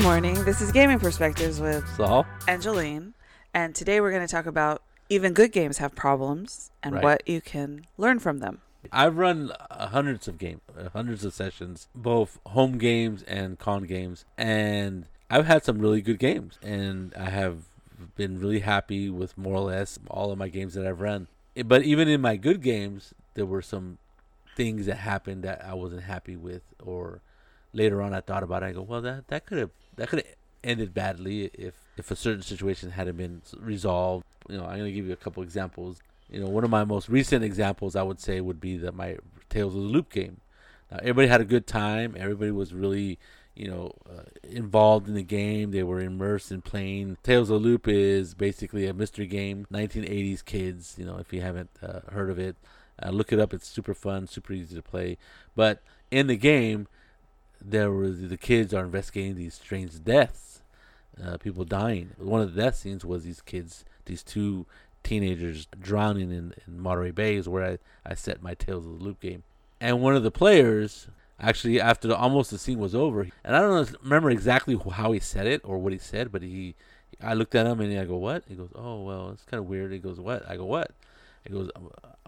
Good morning. This is Gaming Perspectives with Saul, Angeline. And today we're going to talk about even good games have problems and Right. what you can learn from them. I've run uh, hundreds of games, uh, hundreds of sessions, both home games and con games, and I've had some really good games, and I have been really happy with more or less all of my games that I've run. But even in my good games, there were some things that happened that I wasn't happy with, or later on I thought about it. I go, well, that that could have that could have ended badly if if a certain situation hadn't been resolved. You know, I'm gonna give you a couple examples. You know, one of my most recent examples I would say would be that my Tales of the Loop game. Now, everybody had a good time. Everybody was really, you know, uh, involved in the game. They were immersed in playing. Tales of the Loop is basically a mystery game, 1980s kids. You know, if you haven't uh, heard of it, uh, look it up. It's super fun, super easy to play. But in the game, there were the kids are investigating these strange deaths, uh, people dying. One of the death scenes was these kids, these two teenagers drowning in, in Monterey Bay, is where I, I set my Tales of the Loop game. And one of the players, actually, after the, almost the scene was over, and I don't remember exactly how he said it or what he said, but he, I looked at him and I go, "What?" He goes, "Oh well, it's kind of weird." He goes, "What?" I go, "What?" He goes,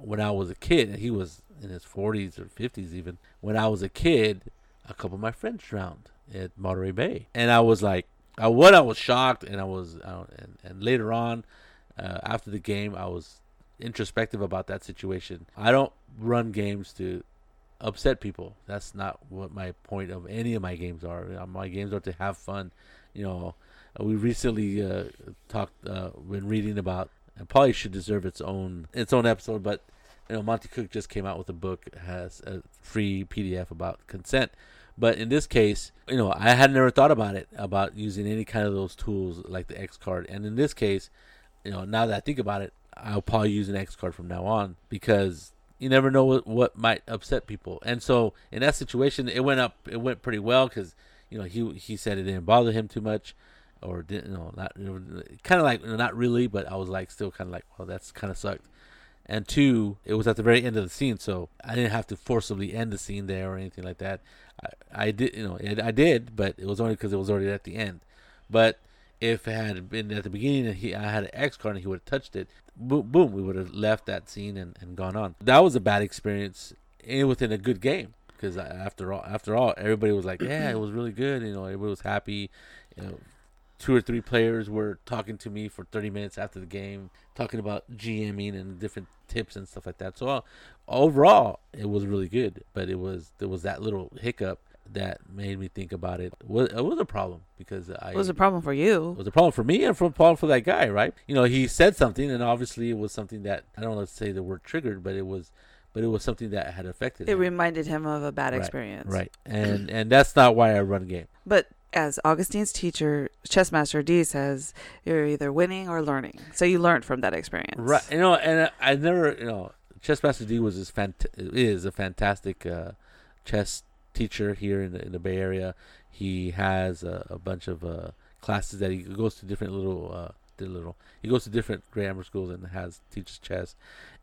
"When I was a kid, he was in his 40s or 50s even. When I was a kid, a couple of my friends drowned at Monterey Bay, and I was like, I what I was shocked, and I was, and, and later on, uh, after the game, I was introspective about that situation. I don't run games to upset people. That's not what my point of any of my games are. Uh, My games are to have fun. You know, uh, we recently uh, talked, uh, been reading about, and probably should deserve its own its own episode, but you know, Monte Cook just came out with a book has a free PDF about consent. But in this case, you know, I had never thought about it about using any kind of those tools like the X card. And in this case, you know, now that I think about it, I'll probably use an X card from now on because you never know what, what might upset people. And so in that situation, it went up, it went pretty well because you know he he said it didn't bother him too much, or didn't you know not kind of like not really, but I was like still kind of like well that's kind of sucked. And two, it was at the very end of the scene, so I didn't have to forcibly end the scene there or anything like that. I, I did, you know, it, I did, but it was only because it was already at the end. But if it had been at the beginning and he I had an X card and he would have touched it, boom, boom, we would have left that scene and, and gone on. That was a bad experience and within a good game because uh, after all, after all, everybody was like, yeah, it was really good. You know, everybody was happy. You know, two or three players were talking to me for 30 minutes after the game, talking about GMing and different tips and stuff like that. So uh, overall, it was really good, but it was there was that little hiccup that made me think about it. It was, it was a problem because I It was a problem for you. it was a problem for me and for problem for that guy, right? You know, he said something, and obviously it was something that I don't want to say the word triggered, but it was, but it was something that had affected It him. reminded him of a bad Right, experience. right? And and that's not why I run game. But as Augustine's teacher, chess master D says, you're either winning or learning. So you learned from that experience. Right. You know, and I, I never, you know, chess master D was this fant- is a fantastic uh, chess teacher here in the, in the Bay Area. He has a, a bunch of uh, classes that he goes to different little, uh, little. He goes to different grammar schools and has teaches chess.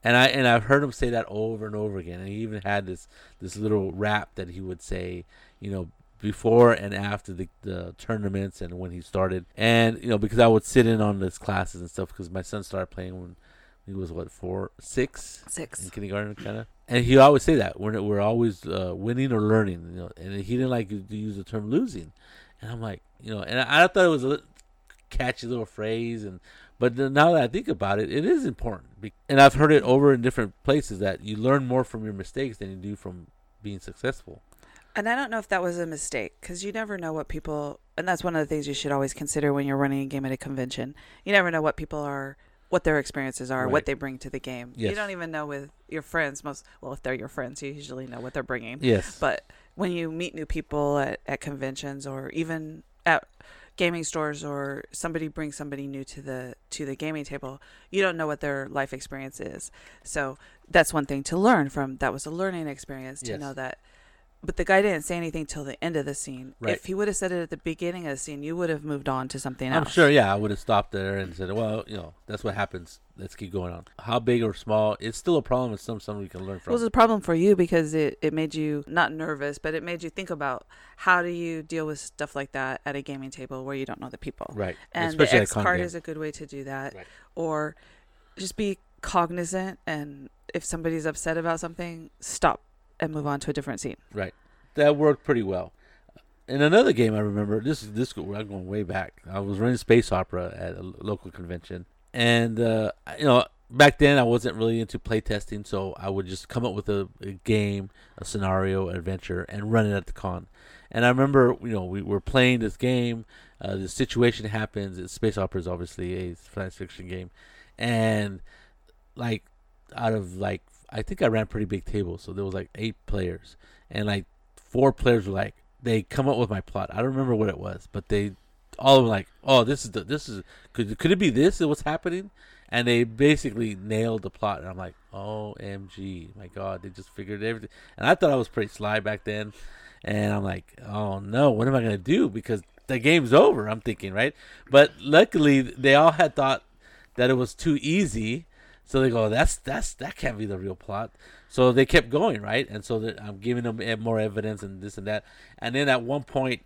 And I and I've heard him say that over and over again. And he even had this this little rap that he would say, you know, before and after the, the tournaments and when he started. And you know, because I would sit in on his classes and stuff because my son started playing when he was what four, six in Six. kindergarten, kind of. And he always say that we're we're always uh, winning or learning, you know. And he didn't like to use the term losing. And I'm like, you know, and I, I thought it was a catchy little phrase, and but now that I think about it, it is important. And I've heard it over in different places that you learn more from your mistakes than you do from being successful. And I don't know if that was a mistake because you never know what people, and that's one of the things you should always consider when you're running a game at a convention. You never know what people are, what their experiences are, Right. what they bring to the game. You don't even know with your friends. Most well, if they're your friends, you usually know what they're bringing. Yes, But when you meet new people at, at conventions or even at gaming stores or somebody brings somebody new to the to the gaming table, you don't know what their life experience is. So that's one thing to learn from. That was a learning experience to Yes. know that but the guy didn't say anything till the end of the scene. Right. If he would have said it at the beginning of the scene, you would have moved on to something else. I'm sure, yeah, I would have stopped there and said, "Well, you know, that's what happens. Let's keep going on." How big or small, it's still a problem. It's some something we can learn from It from. was a problem for you because it, it made you not nervous, but it made you think about how do you deal with stuff like that at a gaming table where you don't know the people. right, And especially the X card game. is a good way to do that. Right. Or just be cognizant and if somebody's upset about something, stop and move on to a different scene. Right. That worked pretty well. In another game, I remember this is this. I'm going way back. I was running space opera at a local convention, and uh, you know, back then I wasn't really into playtesting, so I would just come up with a, a game, a scenario, an adventure, and run it at the con. And I remember, you know, we were playing this game. Uh, the situation happens. It's space opera is obviously a science fiction game, and like out of like I think I ran pretty big tables, so there was like eight players, and like four players were like they come up with my plot. I don't remember what it was, but they all them like, oh, this is the this is could could it be this? What's happening? And they basically nailed the plot, and I'm like, OMG, my God, they just figured everything. And I thought I was pretty sly back then, and I'm like, oh no, what am I gonna do? Because the game's over. I'm thinking, right? But luckily, they all had thought that it was too easy. So they go, that's that's that can't be the real plot. So they kept going, right? And so that I'm giving them more evidence and this and that. And then at one point,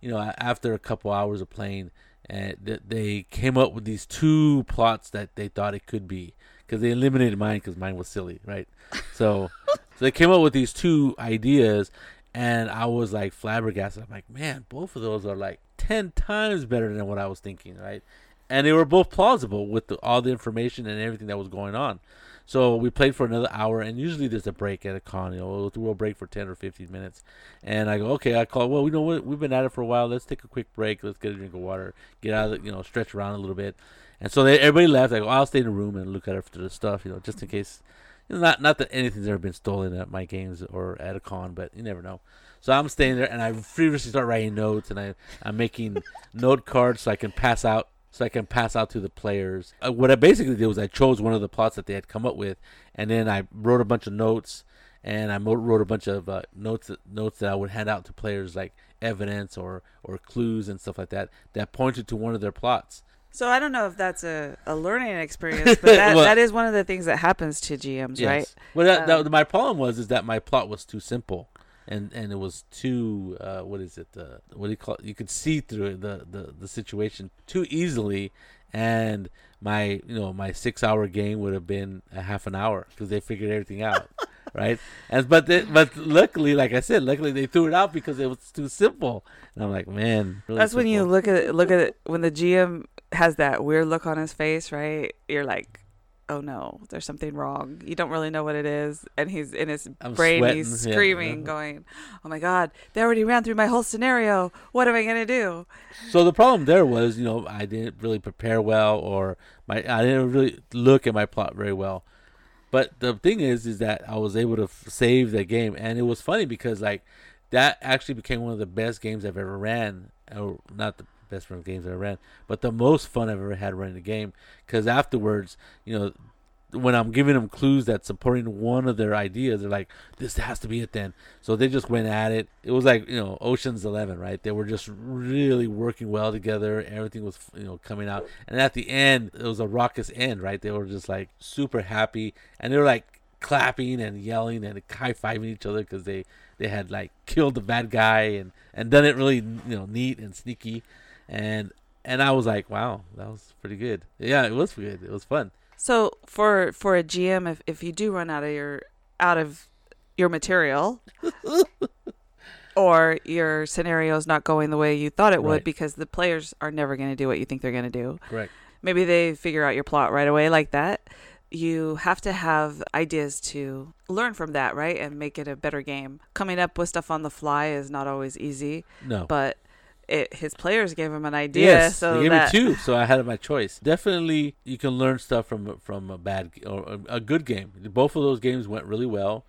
you know, after a couple hours of playing, uh, they came up with these two plots that they thought it could be because they eliminated mine because mine was silly, right? So, so they came up with these two ideas, and I was like flabbergasted. I'm like, man, both of those are like ten times better than what I was thinking, right? And they were both plausible with the, all the information and everything that was going on. So we played for another hour, and usually there's a break at a con. You know, we'll, break for ten or fifteen minutes, and I go, okay. I call. Well, we know what we've been at it for a while. Let's take a quick break. Let's get a drink of water, get out of the, you know, stretch around a little bit. And so they, everybody left. I go, I'll stay in the room and look at after the stuff, you know, just in case. You know, not not that anything's ever been stolen at my games or at a con, but you never know. So I'm staying there, and I feverishly start writing notes, and I I'm making note cards so I can pass out so I can pass out to the players. Uh, what I basically did was I chose one of the plots that they had come up with, and then I wrote a bunch of notes, and I wrote a bunch of uh, notes that, notes that I would hand out to players like evidence or or clues and stuff like that that pointed to one of their plots. So I don't know if that's a, a learning experience, but that, Well- that is one of the things that happens to GMs, right? Well, that, Um, that, my problem was is that my plot was too simple, and and it was too uh, what is it? Uh, what do you call? It? You could see through it, the the the situation too easily, and my you know my six hour game would have been a half an hour because they figured everything out. Right, and but they, but luckily, like I said, luckily they threw it out because it was too simple. And I'm like, man, really That's when you look at it, look at it when the GM has that weird look on his face, right? You're like, oh no, there's something wrong. You don't really know what it is, and he's in his I'm brain, sweating, he's yeah. screaming, going, "Oh my god, they already ran through my whole scenario. What am I gonna do?" So the problem there was, you know, I didn't really prepare well, or my I didn't really look at my plot very well. But the thing is, is that I was able to f- save the game, and it was funny because like that actually became one of the best games I've ever ran, or not the best run games I ever ran, but the most fun I've ever had running the game. Because afterwards, you know, when I'm giving them clues that supporting one of their ideas, they're like, "This has to be it." Then, so they just went at it. It was like you know, Ocean's Eleven, right? They were just really working well together. Everything was you know coming out, and at the end, it was a raucous end, right? They were just like super happy, and they were like clapping and yelling and high fiving each other because they they had like killed the bad guy and and done it really you know neat and sneaky, and and I was like, wow, that was pretty good. Yeah, it was good. It was fun. So for for a GM, if if you do run out of your out of your material, or your scenario is not going the way you thought it would, Right. because the players are never going to do what you think they're going to do. Correct. Maybe they figure out your plot right away like that. You have to have ideas to learn from that, right, and make it a better game. Coming up with stuff on the fly is not always easy, No. but it, his players gave him an idea, yes, so they gave that me two, so I had my choice. Definitely, you can learn stuff from from a bad or a, good game. Both of those games went really well,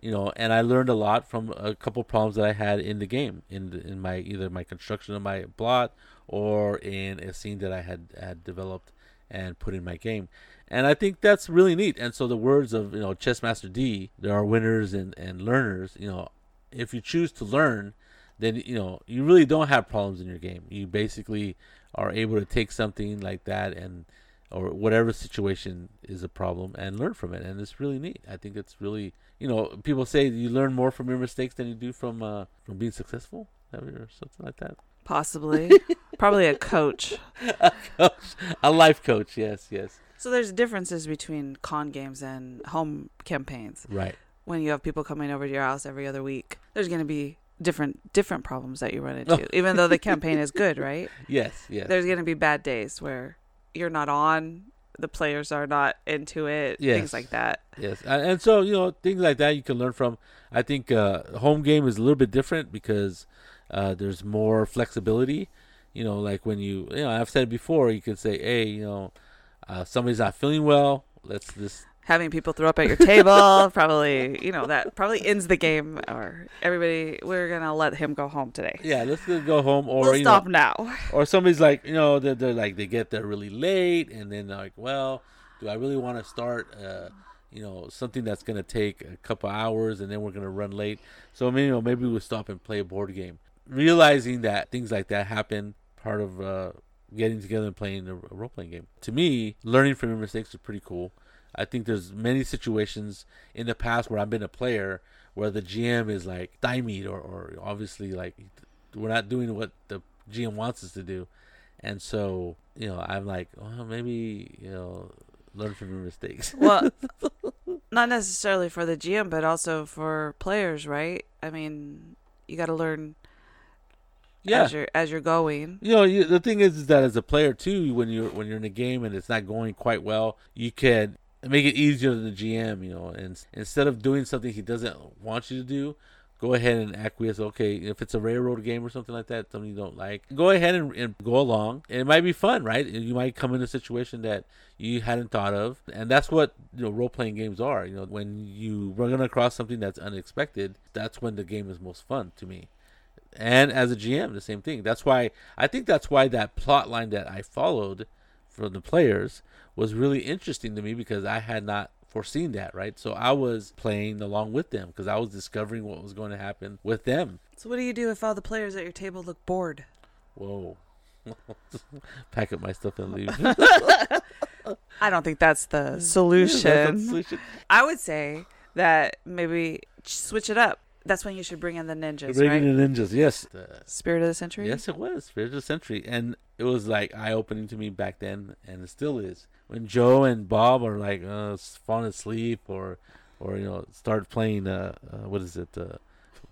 you know, and I learned a lot from a couple problems that I had in the game, in in my either my construction of my plot or in a scene that I had had developed and put in my game. And I think that's really neat. And so the words of you know Chessmaster D, there are winners and, and learners. You know, if you choose to learn, then you know you really don't have problems in your game. You basically are able to take something like that and or whatever situation is a problem and learn from it, and it's really neat. I think it's really you know people say you learn more from your mistakes than you do from uh, from being successful or something like that. Possibly, probably a coach. a coach, a life coach. Yes, yes. So there's differences between con games and home campaigns. Right. When you have people coming over to your house every other week, there's going to be different different problems that you run into. Even though the campaign is good, right? Yes, yes. There's going to be bad days where you're not on, the players are not into it, Yes. things like that. Yes, and, and so you know things like that you can learn from. I think uh, home game is a little bit different because uh, there's more flexibility. You know, like when you you know I've said it before, you could say, hey, you know, uh, somebody's not feeling well. Let's just Having people throw up at your table probably, you know, that probably ends the game. Or everybody, we're gonna let him go home today. yeah, let's go home. Or we'll stop know, now. or somebody's like, you know, they're, they're like they get there really late, and then they're like, well, do I really want to start? Uh, you know, something that's gonna take a couple hours, and then we're gonna run late. So maybe you know, maybe we'll stop and play a board game. Realizing that things like that happen, part of uh, getting together and playing a, a role playing game. To me, learning from your mistakes is pretty cool. I think there's many situations in the past where I've been a player where the GM is like stymied or, or obviously like we're not doing what the GM wants us to do. And so, you know, I'm like, well, maybe, you know, learn from your mistakes. Well, not necessarily for the GM, but also for players, right? I mean, you got to learn yeah. as you're as you're going. You know, you, the thing is, is that as a player too, when you're when you're in a game and it's not going quite well, you can make it easier than the GM. You know, and instead of doing something he doesn't want you to do, go ahead and acquiesce. Okay, if it's a railroad game or something like that, something you don't like, go ahead and, and go along. And it might be fun, right? You might come in a situation that you hadn't thought of, and that's what you know role playing games are. You know, when you run across something that's unexpected, that's when the game is most fun to me and as a GM, the same thing. That's why I think that's why that plot line that I followed from the players was really interesting to me because I had not foreseen that, right? So I was playing along with them because I was discovering what was going to happen with them. So what do you do if all the players at your table look bored? Whoa. Pack up my stuff and leave. I don't think that's the That's the solution. solution. I would say that maybe switch it up. That's when you should bring in the ninjas, Bringing right? the ninjas, yes. The- Spirit of the century. Yes, it was Spirit of the Century, and it was like eye opening to me back then, and it still is. When Joe and Bob are like uh, falling asleep, or or you know start playing uh, uh what is it uh,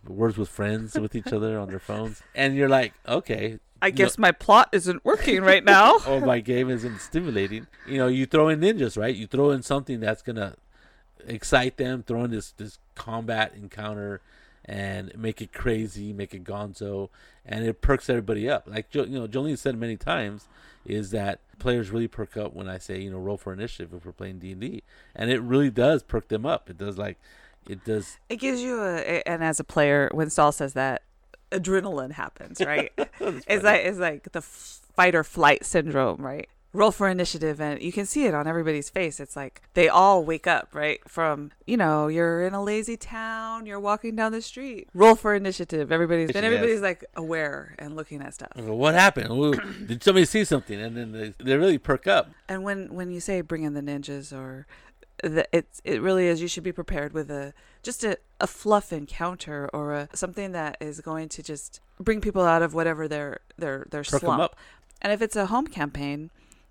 Words with Friends with each other on their phones, and you're like, okay, I guess my plot isn't working right now. or my game isn't stimulating. You know, you throw in ninjas, right? You throw in something that's gonna excite them, throw in this this combat encounter and make it crazy, make it gonzo, and it perks everybody up. Like you know, Jolene said many times, is that players really perk up when I say you know roll for initiative if we're playing D and D, and it really does perk them up. It does like, it does. It gives you a, a- and as a player, when Saul says that, adrenaline happens, right? it's like it's like the fight or flight syndrome, right? Roll for initiative, and you can see it on everybody's face. It's like they all wake up, right? From you know, you're in a lazy town, you're walking down the street. Roll for initiative. Everybody's then everybody's like aware and looking at stuff. What happened? Did somebody see something? And then they, they really perk up. And when when you say bring in the ninjas or the, it's it really is you should be prepared with a just a, a fluff encounter or a something that is going to just bring people out of whatever their their their Perk slump. up. And if it's a home campaign,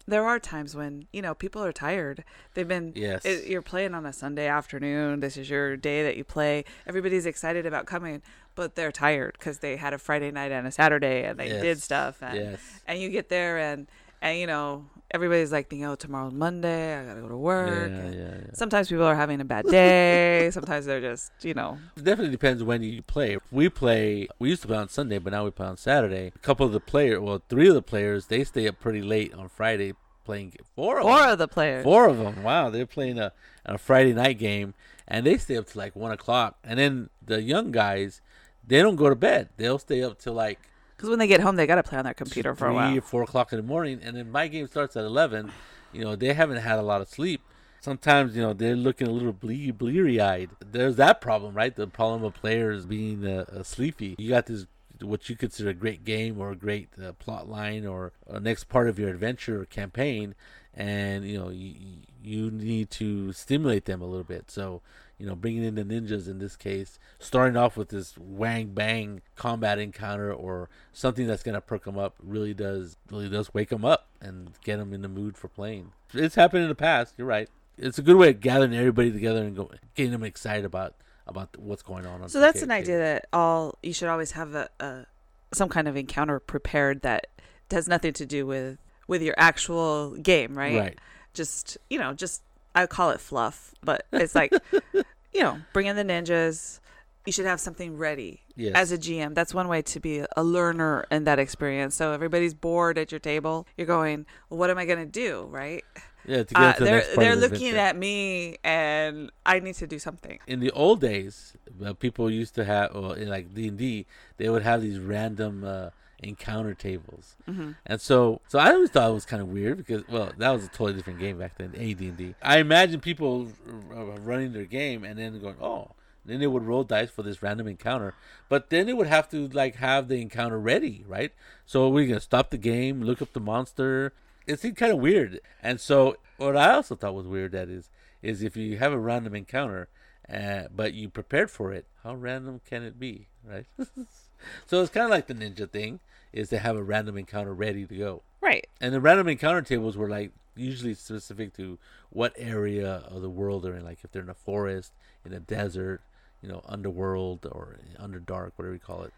there are times when you know people are tired. They've been Yes. it, you're playing on a Sunday afternoon. This is your day that you play. Everybody's excited about coming, but they're tired because they had a Friday night and a Saturday and they Yes. did stuff. And, Yes. and you get there and and you know everybody's like thinking, oh, tomorrow's Monday. I gotta go to work. yeah, and yeah. Sometimes people are having a bad day. Sometimes they're just you know It definitely depends when you play. We play. We used to play on Sunday, but now we play on Saturday. A couple of the players, well, three of the players, they stay up pretty late on Friday playing. Four of four them. of the players. Four of them. Wow, they're playing a, a Friday night game, and they stay up to like one o'clock. And then the young guys, they don't go to bed. They'll stay up till like Because when they get home, they gotta play on their computer for a three while. or four o'clock in the morning. And then my game starts at eleven. You know, they haven't had a lot of sleep, sometimes you know they're looking a little ble- bleary eyed. There's that problem, right? The problem of players being uh, uh, sleepy. You got this what you consider a great game or a great uh, plot line or a next part of your adventure or campaign, and you know you, you need to stimulate them a little bit. So you know, bringing in the ninjas in this case, starting off with this wang bang combat encounter or something that's gonna perk them up really does really does wake them up and get them in the mood for playing. It's happened in the past. You're right. It's a good way of gathering everybody together and go, getting them excited about about what's going on. on So that's an idea that all you should always have a, a some kind of encounter prepared that has nothing to do with with your actual game, right? Right. Just you know, just I call it fluff, but it's like you know, bring in the ninjas. You should have something ready Yes. as a GM. That's one way to be a learner in that experience. So everybody's bored at your table. You're going, well, what am I going to do, right? yeah, to get Uh, the they're they're the looking adventure. at me, and I need to do something. in the old days, uh, people used to have, well, in like D and D, they would have these random uh, encounter tables, hmm and so, so I always thought it was kind of weird because, well, that was a totally different game back then, AD and D. I imagine people running their game and then going, oh, then they would roll dice for this random encounter, but then they would have to like have the encounter ready, right? So we're gonna stop the game, look up the monster. It seemed kind of weird, and so what I also thought was weird that is, is if you have a random encounter, uh, but you prepared for it, how random can it be, right? so it's kind of like the ninja thing, is to have a random encounter ready to go. Right. And the random encounter tables were like usually specific to what area of the world they're in. Like if they're in a forest, in a desert, you know, underworld or underdark, whatever you call it,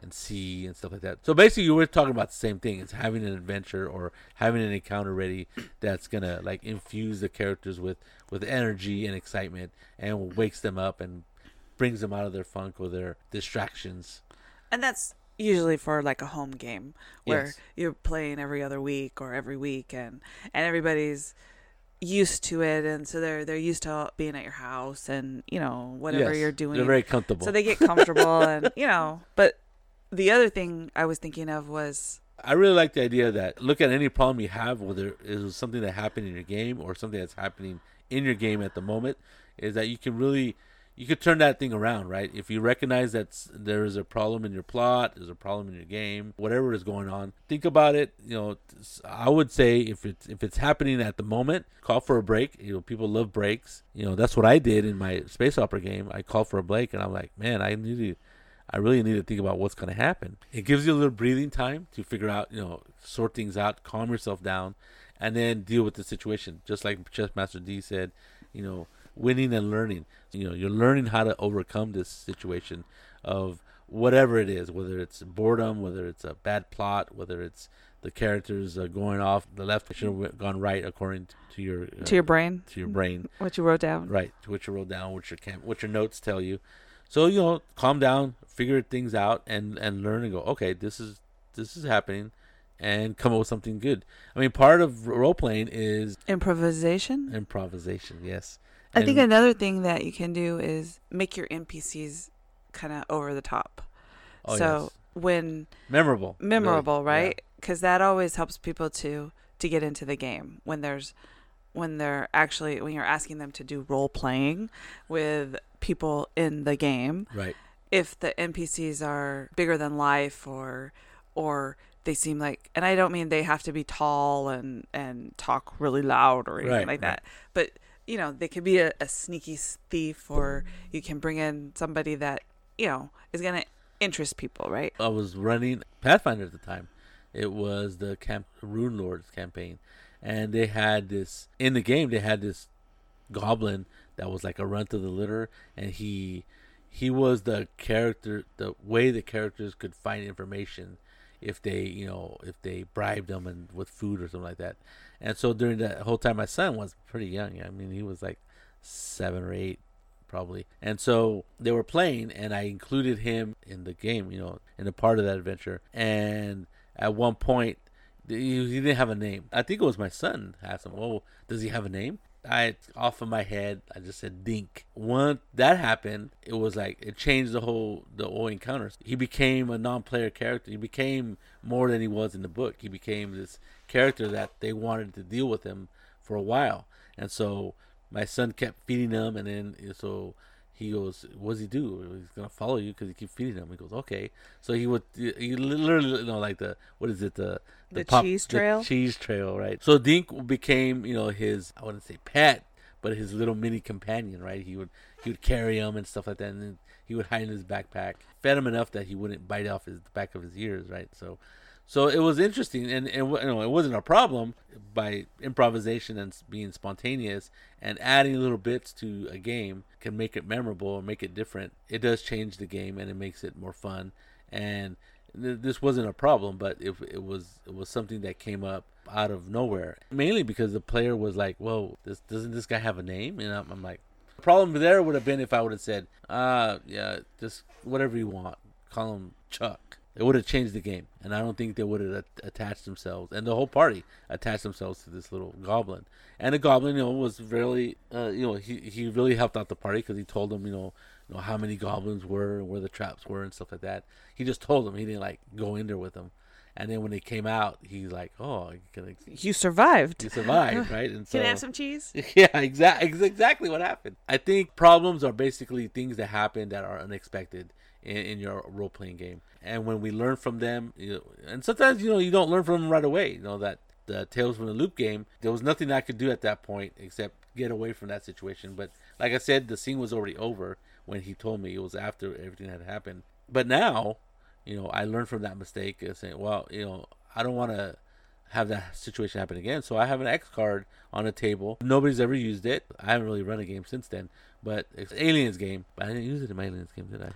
and sea and stuff like that. So basically, you were talking about the same thing. It's having an adventure or having an encounter ready that's gonna like infuse the characters with with energy and excitement and wakes them up and brings them out of their funk or their distractions. And that's usually for like a home game where Yes. you're playing every other week or every week and and everybody's used to it and so they're they're used to being at your house and you know whatever Yes, you're doing they're very comfortable. so they get comfortable and you know but the other thing i was thinking of was I really like the idea that look at any problem you have, whether it is something that happened in your game or something that's happening in your game at the moment, is that you can really you could turn that thing around, right? If you recognize that there is a problem in your plot, there's a problem in your game, whatever is going on, think about it. You know, I would say if it's if it's happening at the moment, call for a break. You know, people love breaks. You know, that's what I did in my space opera game. I called for a break, and I'm like, man, I need to. I really need to think about what's going to happen. It gives you a little breathing time to figure out, you know, sort things out, calm yourself down, and then deal with the situation. Just like Chess Master D said, you know, winning and learning. You know, you're learning how to overcome this situation of whatever it is, whether it's boredom, whether it's a bad plot, whether it's the characters uh, going off the left should have gone right according to your uh, to your brain. to your brain. What you wrote down. Right to what you wrote down what your cam- what your notes tell you. So you know calm down figure things out and and learn and go okay this is this is happening and come up with something good. I mean part of role playing is improvisation? Improvisation yes i think another thing that you can do is make your npcs kind of over the top oh, so yes. when memorable memorable Yeah. right because that always helps people to to get into the game when there's when they're actually when you're asking them to do role playing with people in the game right if the npcs are bigger than life or or they seem like and i don't mean they have to be tall and and talk really loud or anything Right, like right. that but you know they could be a, a sneaky thief or you can bring in somebody that you know is going to interest people right I was running Pathfinder at the time. It was the camp Rune Lords campaign, and they had this in the game. They had this goblin that was like a runt of the litter, and he he was the character. The way the characters could find information if they you know if they bribed them and with food or something like that. And so during that whole time, my son was pretty young. I mean, he was like seven or eight probably. And so they were playing, and I included him in the game, you know, in a part of that adventure. And at one point, he, didn't have a name. I think it was my son asked him, "Oh, does he have a name?" I off of my head, I just said Dink. Once that happened, it was like it changed the whole the whole encounters. He became a non-player character. He became more than he was in the book. He became this character that they wanted to deal with him for a while. And so my son kept feeding him, and then so he goes, "What does he do? He's gonna follow you because you keep feeding him." He goes, "Okay." So he would, he literally, you know, like the what is it, the The cheese trail? the cheese trail, right? So Dink became, you know, his I wouldn't say pet, but his little mini companion, right? He would he would carry him and stuff like that, and then he would hide in his backpack. Fed him enough that he wouldn't bite off his the back of his ears, right? So. So it was interesting, and, and you know, it wasn't a problem by improvisation and being spontaneous and adding little bits to a game can make it memorable or make it different. It does change the game and it makes it more fun. And th- this wasn't a problem, but it, it was it was something that came up out of nowhere, mainly because the player was like, "Well, this doesn't this guy have a name?" And I'm, I'm like, the problem there would have been if I would have said, "Uh, yeah, just whatever you want, call him Chuck." It would have changed the game, and I don't think they would have attached themselves, and the whole party attached themselves to this little goblin. And the goblin, you know, was really, uh, you know, he he really helped out the party because he told them, you know, you know how many goblins were and where the traps were and stuff like that. He just told them. He didn't like go in there with them. And then when they came out, he's like, "Oh, you can You survived. you survived, right?" And so Can I have some cheese? yeah, exactly, exactly what happened. I think problems are basically things that happen that are unexpected in, in your role playing game, and when we learn from them, you know, and sometimes you know you don't learn from them right away. You know that the Tales from the Loop game, there was nothing I could do at that point except get away from that situation. But like I said, the scene was already over when he told me it was after everything had happened. But now, you know, I learned from that mistake, uh, saying, well, you know, I don't want to have that situation happen again. So I have an X card on a table. Nobody's ever used it. I haven't really run a game since then, but it's an Aliens game. But I didn't use it in my Aliens game, did I?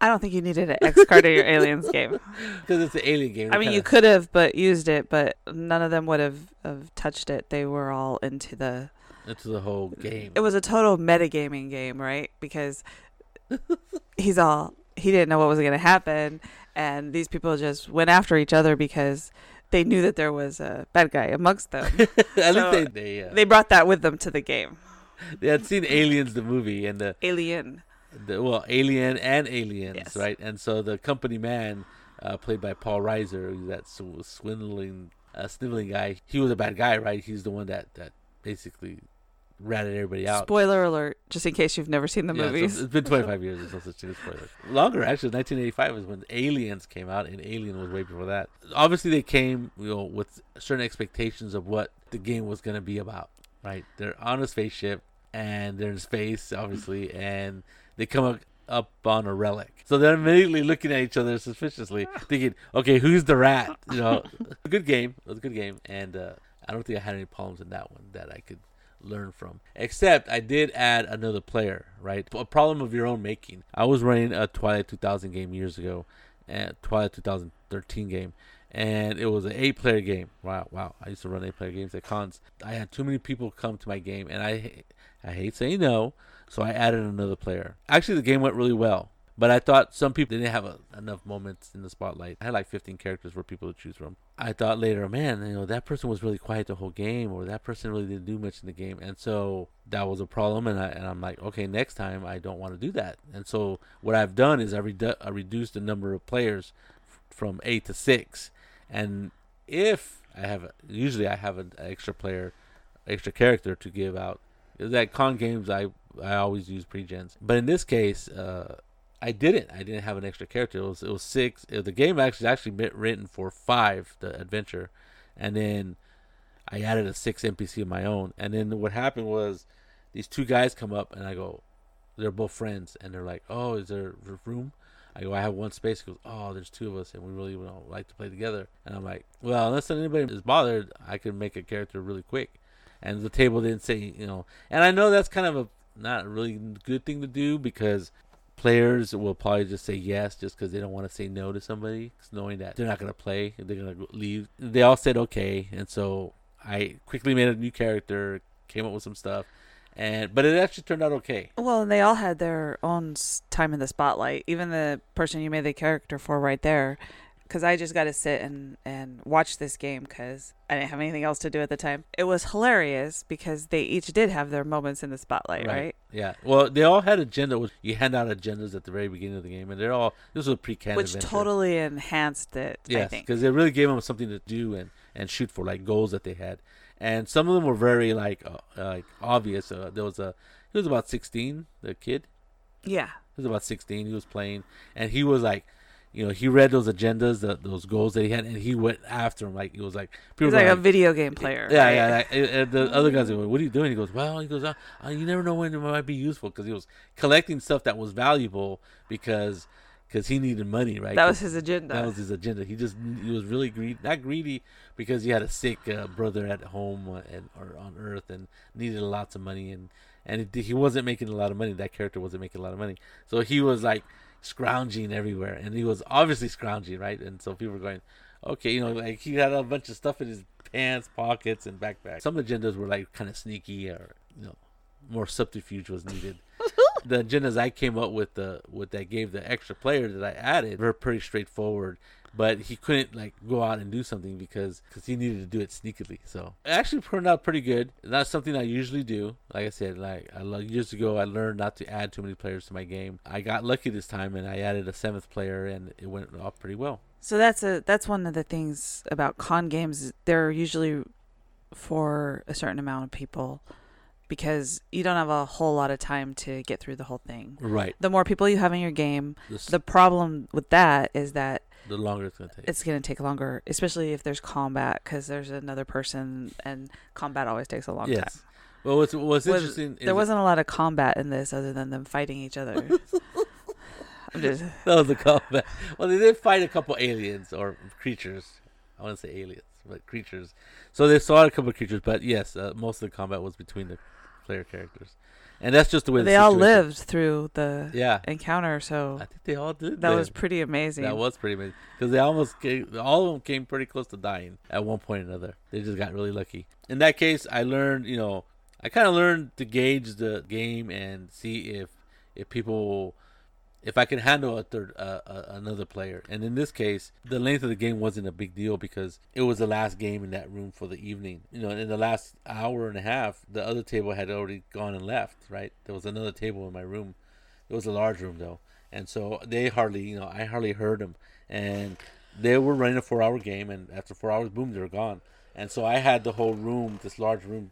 I don't think you needed an X card in your Aliens game. Because it's an Alien game. I mean, you could have, but used it, but none of them would have, have touched it. They were all into the. Into the whole game. It was a total metagaming game, right? Because he's all he didn't know what was going to happen, and these people just went after each other because they knew that there was a bad guy amongst them. At so least they they, uh, they brought that with them to the game. they had seen Aliens the movie and the, Alien. the well Alien and Aliens Yes. right, and so the company man, uh, played by Paul Reiser, who's that swindling, uh, sniveling guy. He was a bad guy, right? He's the one that that basically ratted everybody out. Spoiler alert, just in case you've never seen the Yeah, so movies. it's been 25 years. There's no such thing as spoilers. Longer, actually. 1985 was when Aliens came out, and Alien was way before that. Obviously, they came, you know, with certain expectations of what the game was going to be about. Right? They're on a spaceship, and they're in space, obviously, and they come up, up on a relic. So they're immediately looking at each other suspiciously, thinking, "Okay, who's the rat?" You know, good game. It was a good game, and uh, I don't think I had any problems in that one that I could learn from. Except I did add another player, right? A problem of your own making. I was running a Twilight 2000 game years ago, and Twilight 2013 game, and it was an eight-player game. Wow, wow! I used to run eight-player games at cons. I had too many people come to my game, and I, I hate saying no, so I added another player. Actually, the game went really well. But I thought some people didn't have a, enough moments in the spotlight. I had like 15 characters for people to choose from. I thought later, man, you know, that person was really quiet the whole game, or that person really didn't do much in the game, and so that was a problem. And I and I'm like, okay, next time I don't want to do that. And so what I've done is I, redu- I reduced the number of players f- from eight to six, and if I have a, usually I have an extra player, extra character to give out. At con games, I I always use pre-gens, but in this case, uh, I didn't. I didn't have an extra character. It was it was six. Uh, The game actually actually written for five, the adventure, and then I added a six NPC of my own. And then what happened was these two guys come up and I go, they're both friends, and they're like, "Oh, is there room?" I go, "I have one space." He goes, "Oh, there's two of us, and we really know, like to play together." And I'm like, "Well, unless anybody is bothered, I can make a character really quick." And the table didn't say, you know, and I know that's kind of a not a really good thing to do because players will probably just say yes just because they don't want to say no to somebody, knowing that they're not going to play, they're going to leave. They all said okay, and so I quickly made a new character, came up with some stuff, and but it actually turned out okay. Well, and they all had their own time in the spotlight. Even the person you made the character for right there. Because I just got to sit and, and watch this game because I didn't have anything else to do at the time. It was hilarious because they each did have their moments in the spotlight, right? Yeah. Well, they all had agenda. which You hand out agendas at the very beginning of the game, and they're all this was a pre-canned Which adventure. totally enhanced it, Yes, because it really gave them something to do and, and shoot for, like goals that they had. and some of them were very like uh, like obvious. Uh, there was a he was about sixteen, the kid. Yeah. He was about sixteen. He was playing, and he was like. You know, he read those agendas, the, those goals that he had, and he went after him. Like it was like people He's were like a video game player. yeah, right? yeah. Like, and- the other guys go, "What are you doing?" He goes, "Well," he goes, uh, "You never know when it might be useful," because he was collecting stuff that was valuable because because he needed money, right? That was his agenda. that was his agenda. He just he was really greedy, not greedy because he had a sick uh, brother at home uh, and or on Earth and needed lots of money and and it, he wasn't making a lot of money. That character wasn't making a lot of money, so he was like scrounging everywhere, and he was obviously scrounging, right? And so people were going, okay, you know, like he had a bunch of stuff in his pants, pockets, and backpack. Some agendas were like kind of sneaky, or you know, more subterfuge was needed. the agendas I came up with, the with that gave the extra player that I added, were pretty straightforward. But he couldn't like go out and do something because cause he needed to do it sneakily. So it actually turned out pretty good. Not something I usually do. Like I said, like I, years ago, I learned not to add too many players to my game. I got lucky this time, and I added a seventh player, and it went off pretty well. So that's a that's one of the things about con games. They're usually for a certain amount of people because you don't have a whole lot of time to get through the whole thing. Right. The more people you have in your game, The, s- the problem with that is that the longer it's gonna take. it's going to take longer, especially if there's combat because there's another person and combat always takes a long time. yes. Well, what's what's Was- interesting is There wasn't a lot of combat in this other than them fighting each other. Just that was the combat. Well, they did fight a couple aliens or creatures. I want to say aliens, but creatures. So they saw a couple of creatures, but yes, uh, most of the combat was between the player characters, and that's just the way the they all lived through the Yeah, encounter, so I think they all did. that was pretty amazing. That was pretty amazing because they almost came, all of them came pretty close to dying at one point or another. They just got really lucky. In that case, I learned, you know, I kind of learned to gauge the game and see if if people if I can handle a third uh, uh, another player. And in this case, the length of the game wasn't a big deal because it was the last game in that room for the evening. You know, in the last hour and a half, the other table had already gone and left. Right, there was another table in my room. It was a large room though, and so they hardly, you know, I hardly heard them. And they were running a four-hour game, and after four hours, boom, they were gone. And so I had the whole room, this large room,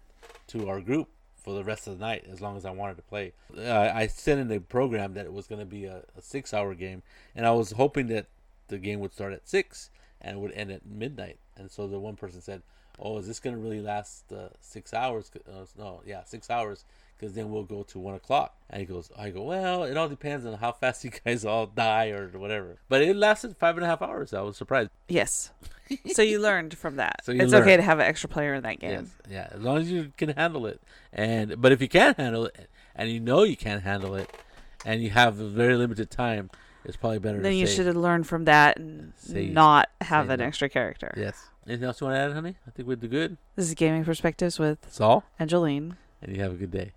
to our group for the rest of the night as long as I wanted to play. Uh, I sent in a program that it was going to be a, a six hour game, and I was hoping that the game would start at six and would end at midnight. And so the one person said, "Oh, is this going to really last uh, six hours?" Uh, no, yeah, six hours, because then we'll go to one o'clock. And he goes, "I go, well, it all depends on how fast you guys all die or whatever." But it lasted five and a half hours. I was surprised. yes. so you learned from that. So it's okay to have an extra player in that game. Yes, yeah, as long as you can handle it. And but if you can't handle it, and you know you can't handle it, and you have a very limited time, it's probably better. Then you say, should have learned from that and Say- not have say an no. extra character. Yes. Anything else you want to add, honey? I think we're good. This is Gaming Perspectives with Saul. Angeline. And you have a good day.